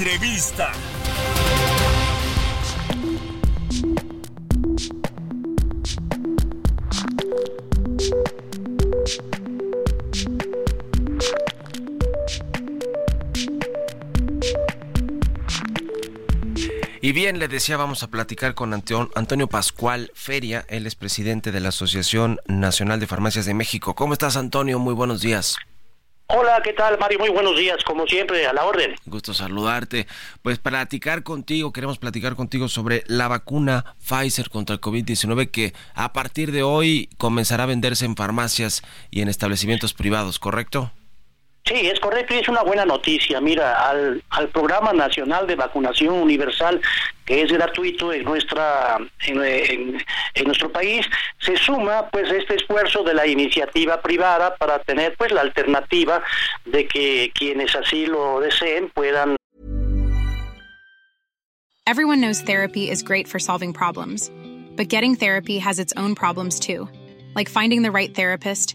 Entrevista. Y bien, le decía, vamos a platicar con Antonio Pascual Feria, él es presidente de la Asociación Nacional de Farmacias de México. ¿Cómo estás, Antonio? Muy buenos días. Hola, ¿qué tal, Mario? Muy buenos días, como siempre, a la orden. Gusto saludarte. Pues platicar contigo, queremos platicar contigo sobre la vacuna Pfizer contra el COVID-19 que a partir de hoy comenzará a venderse en farmacias y en establecimientos privados, ¿correcto? Sí, es correcto y es una buena noticia. Mira, al, al Programa Nacional de Vacunación Universal, que es gratuito en nuestra en, nuestro país, se suma pues este esfuerzo de la iniciativa privada para tener pues la alternativa de que quienes así lo deseen puedan. Everyone knows therapy is great for solving problems, but getting therapy has its own problems too, like finding the right therapist.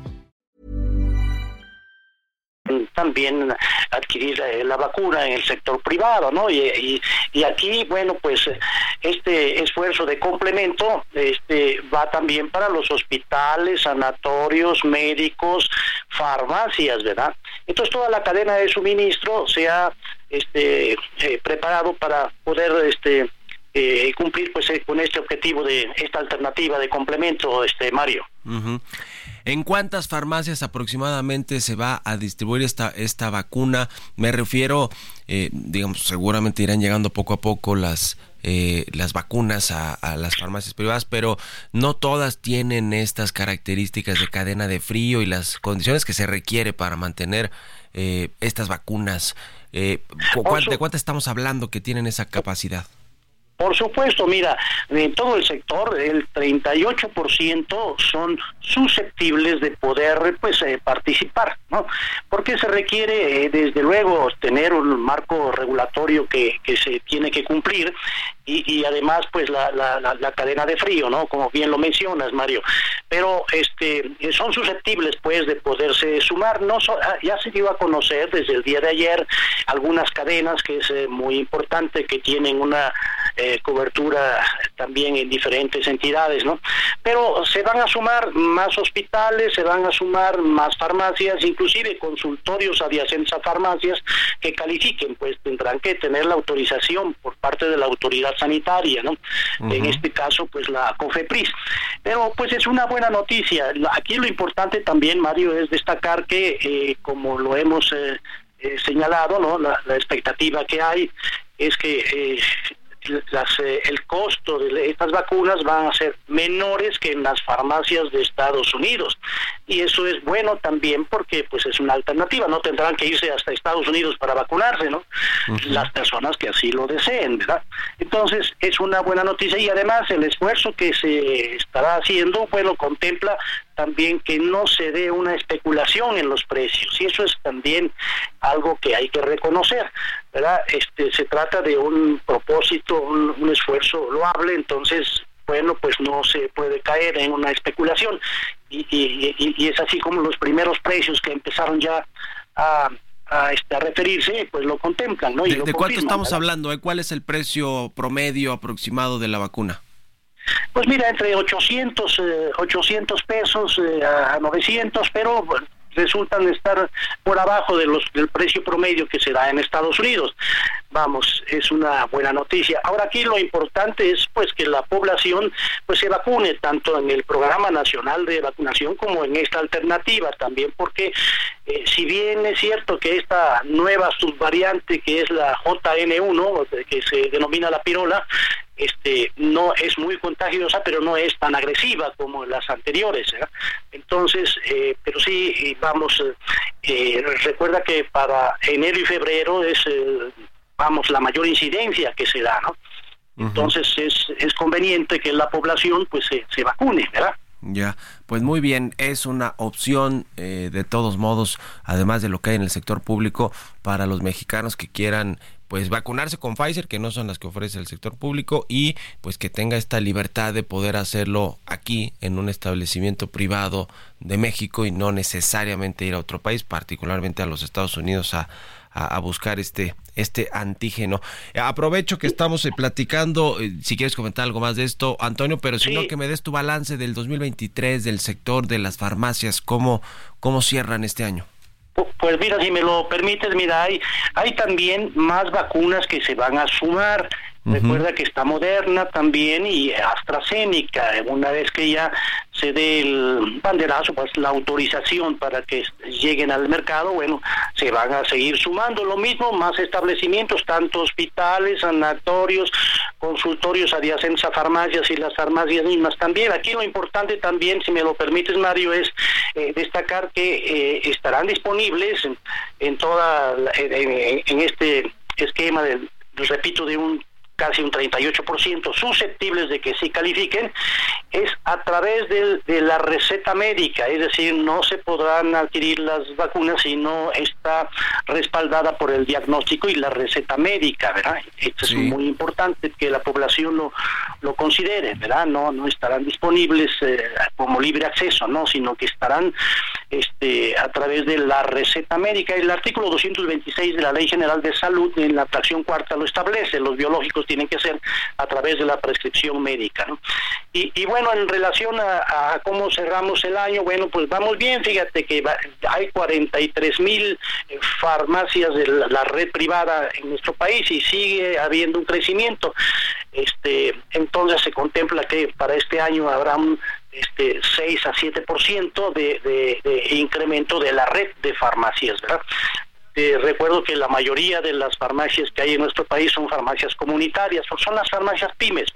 también adquirir eh, la vacuna en el sector privado, ¿no? Y, y, aquí, bueno, pues este esfuerzo de complemento este, va también para los hospitales, sanatorios, médicos, farmacias, ¿verdad? Entonces toda la cadena de suministro se ha este, eh, preparado para poder este, eh, cumplir pues con este objetivo de esta alternativa de complemento, este Mario. ¿En cuántas farmacias aproximadamente se va a distribuir esta, esta vacuna? Me refiero, eh, digamos, seguramente irán llegando poco a poco las, eh, las vacunas a, las farmacias privadas, pero no todas tienen estas características de cadena de frío y las condiciones que se requiere para mantener eh, estas vacunas. ¿De cuántas estamos hablando que tienen esa capacidad? Por supuesto, mira, en todo el sector el 38% son susceptibles de poder pues eh, participar, ¿no? Porque se requiere eh, desde luego tener un marco regulatorio que, que se tiene que cumplir y, además pues la, la, cadena de frío, ¿no? Como bien lo mencionas, Mario. Pero este son susceptibles pues de poderse sumar, no ah, ya se dio a conocer desde el día de ayer algunas cadenas que es eh, muy importante que tienen una cobertura también en diferentes entidades, ¿no? Pero se van a sumar más hospitales, se van a sumar más farmacias, inclusive consultorios adyacentes a farmacias que califiquen, pues tendrán que tener la autorización por parte de la autoridad sanitaria, ¿no? En este caso, pues la COFEPRIS. Pero pues es una buena noticia. Aquí lo importante también, Mario, es destacar que, eh, como lo hemos eh, señalado, ¿no? La, la, expectativa que hay es que las, eh, el costo de estas vacunas van a ser menores que en las farmacias de Estados Unidos. Y eso es bueno también porque pues es una alternativa. No tendrán que irse hasta Estados Unidos para vacunarse no las personas que así lo deseen verdad entonces es una buena noticia y además el esfuerzo que se estará haciendo bueno contempla también que no se dé una especulación en los precios y eso es también algo que hay que reconocer verdad este se trata de un propósito un, esfuerzo loable entonces bueno pues no se puede caer en una especulación y, y, es así como los primeros precios que empezaron ya a a, este, referirse, pues lo contemplan, ¿no? ¿De, cuánto estamos hablando? ¿Cuál es el precio promedio aproximado de la vacuna? Pues mira, entre 800, 800 eh, pesos eh, a 900, pero resultan estar por abajo de los, del precio promedio que se da en Estados Unidos. Vamos, es una buena noticia. Ahora aquí lo importante es pues que la población pues se vacune tanto en el programa nacional de vacunación como en esta alternativa también porque eh, si bien es cierto que esta nueva subvariante que es la JN1 que se denomina la pirola este no es muy contagiosa pero no es tan agresiva como las anteriores ¿eh? entonces eh, pero sí vamos recuerda que para enero y febrero es vamos, la mayor incidencia que se da, ¿no? Entonces es, es conveniente que la población pues se, se vacune, ¿verdad? Ya, pues muy bien, es una opción eh, de todos modos, además de lo que hay en el sector público, para los mexicanos que quieran pues vacunarse con Pfizer, que no son las que ofrece el sector público, y pues que tenga esta libertad de poder hacerlo aquí en un establecimiento privado de México y no necesariamente ir a otro país, particularmente a los Estados Unidos a a, buscar este, este antígeno. Aprovecho que estamos eh, platicando, eh, si quieres comentar algo más de esto, Antonio, pero si no, que me des tu balance del 2023 del sector de las farmacias, cómo, cómo cierran este año. Pues mira, si me lo permites, mira, hay, hay también más vacunas que se van a sumar. Recuerda que está Moderna también y AstraZeneca. Una vez que ya se dé el banderazo, pues la autorización para que lleguen al mercado, bueno, se van a seguir sumando. Lo mismo, más establecimientos, tanto hospitales, sanatorios, consultorios adyacentes a farmacias y las farmacias mismas también. Aquí lo importante también, si me lo permites, Mario, es eh, destacar que eh, estarán disponibles en, toda en, este esquema del repito de un casi un 38% susceptibles de que sí califiquen, es a través de, la receta médica, es decir, no se podrán adquirir las vacunas si no está respaldada por el diagnóstico y la receta médica, ¿verdad? Esto es muy importante que la población lo, lo considere, ¿verdad? No, no estarán disponibles eh, como libre acceso, ¿no? Sino que estarán este, a través de la receta médica. El artículo 226 de la Ley General de Salud en la fracción cuarta lo establece, los biológicos tienen que ser a través de la prescripción médica. Y, bueno, en relación a, cómo cerramos el año, bueno, pues vamos bien, fíjate que hay 43 mil farmacias de la, red privada en nuestro país y sigue habiendo un crecimiento. Este, entonces se contempla que para este año habrá un este 6 a 7% de, de, de incremento de la red de farmacias, ¿verdad? Eh, recuerdo que la mayoría de las farmacias que hay en nuestro país son farmacias comunitarias, son las farmacias pymes.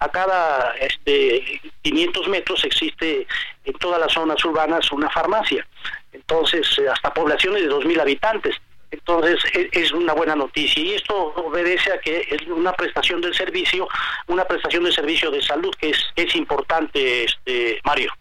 A cada este, 500 metros existe en todas las zonas urbanas una farmacia. Entonces, eh, hasta poblaciones de 2.000 habitantes. Entonces e, es una buena noticia y esto obedece a que es una prestación del servicio, una prestación de servicio de salud que es, es importante, este Mario.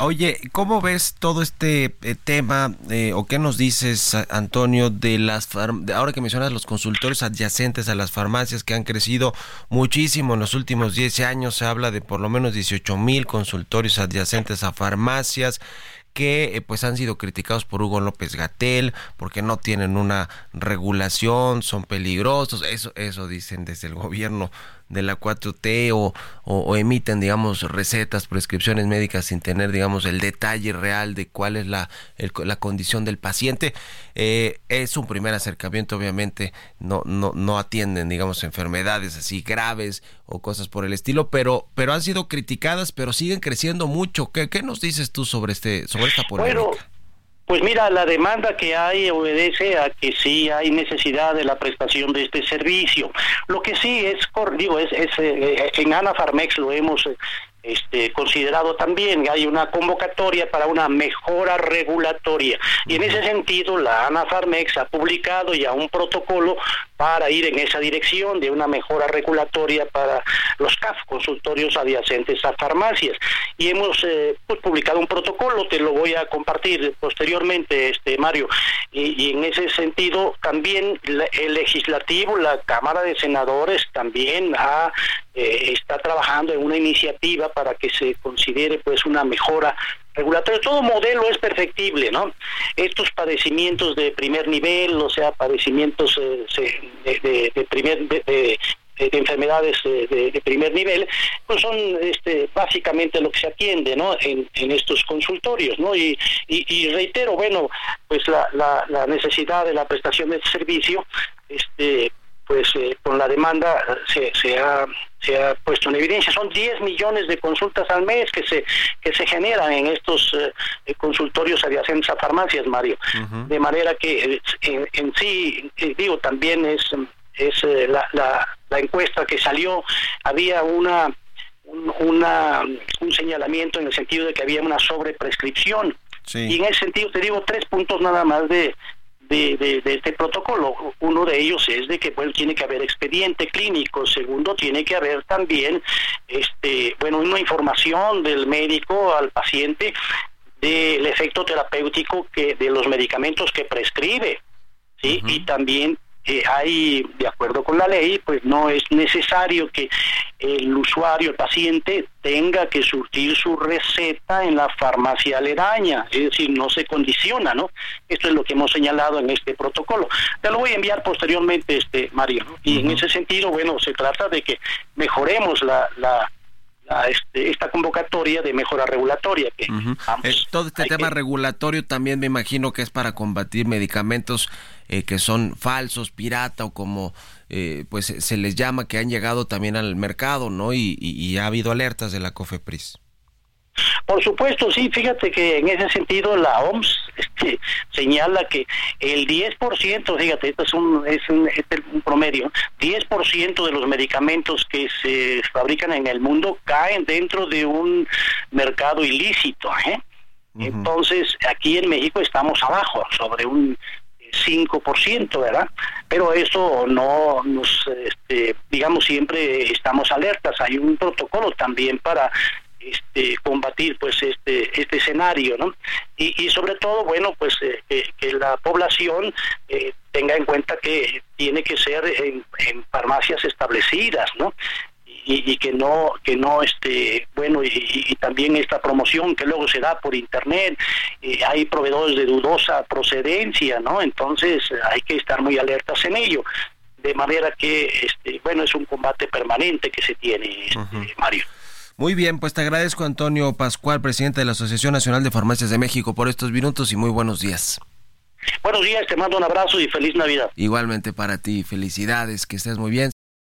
Oye, ¿cómo ves todo este eh, tema eh, o qué nos dices, Antonio, de las ahora que mencionas los consultores adyacentes a las farmacias que han crecido muchísimo en los últimos 10 años? Se habla de por lo menos 18 mil consultorios adyacentes a farmacias que eh, pues han sido criticados por Hugo López Gatel porque no tienen una regulación, son peligrosos, eso eso dicen desde el gobierno de la 4T o, o, emiten, digamos, recetas, prescripciones médicas sin tener, digamos, el detalle real de cuál es la, la condición del paciente. Eh, es un primer acercamiento, obviamente, no, no, no atienden, digamos, enfermedades así graves o cosas por el estilo, pero, pero han sido criticadas, pero siguen creciendo mucho. ¿Qué, qué nos dices tú sobre, este, sobre esta polémica? Pues mira, la demanda que hay obedece a que sí hay necesidad de la prestación de este servicio. Lo que sí es, digo, es, es eh, en Anafarmex lo hemos eh, este, considerado también. Hay una convocatoria para una mejora regulatoria. Y en ese sentido, la ANAFARMEX ha publicado ya un protocolo para ir en esa dirección de una mejora regulatoria para los CAF, consultorios adyacentes a farmacias. Y hemos eh, pues, publicado un protocolo, te lo voy a compartir posteriormente, este Mario. Y, en ese sentido, también el legislativo, la Cámara de Senadores, también ha, eh, está trabajando en una iniciativa para que se considere pues una mejora regulatoria. Todo modelo es perfectible, ¿no? Estos padecimientos de primer nivel, o sea, padecimientos eh, de, primer de, enfermedades de, primer nivel, pues son este, básicamente lo que se atiende ¿no? en, estos consultorios. ¿no? Y, reitero, bueno, pues la, la, necesidad de la prestación de servicio, este, pues eh, con la demanda se, se, ha, se ha puesto en evidencia. Son 10 millones de consultas al mes que se, que se generan en estos eh, consultorios adyacentes a farmacias, Mario. De manera que en, en sí, digo, también es es eh, la, la, encuesta que salió, había una, un, una, un señalamiento en el sentido de que había una sobreprescripción. Y en ese sentido te digo tres puntos nada más de, de, este protocolo. Uno de ellos es de que pues, tiene que haber expediente clínico. Segundo, tiene que haber también este, bueno, una información del médico al paciente del efecto terapéutico que de los medicamentos que prescribe. ¿sí? Y también hay, de acuerdo con la ley, pues no es necesario que el usuario, el paciente, tenga que surtir su receta en la farmacia aledaña, es decir, no se condiciona, ¿no? Esto es lo que hemos señalado en este protocolo. Te lo voy a enviar posteriormente, este Mario, y en ese sentido, bueno, se trata de que mejoremos la, la este, esta convocatoria de mejora regulatoria. Que, eh, todo este tema regulatorio también me imagino que es para combatir medicamentos eh, que son falsos, pirata o como eh, pues se les llama, que han llegado también al mercado, ¿no? Y, ha habido alertas de la COFEPRIS. Por supuesto, sí, fíjate que en ese sentido la OMS este, señala que el 10%, fíjate, esto es un, es un, es un promedio, 10% de los medicamentos que se fabrican en el mundo caen dentro de un mercado ilícito, ¿eh? Entonces, aquí en México estamos abajo, sobre un 5%, ¿verdad? Pero eso no nos, este, digamos, siempre estamos alertas. Hay un protocolo también para este, combatir pues este este escenario no y, sobre todo bueno pues eh, que la población eh, tenga en cuenta que tiene que ser en, en farmacias establecidas no y, que no que no este bueno y, también esta promoción que luego se da por internet eh, hay proveedores de dudosa procedencia no entonces hay que estar muy alertas en ello. De manera que este bueno es un combate permanente que se tiene este, Mario muy bien, pues te agradezco Antonio Pascual, presidente de la Asociación Nacional de Farmacias de México, por estos minutos y muy buenos días. Buenos días, te mando un abrazo y feliz Navidad. Igualmente para ti, felicidades, que estés muy bien.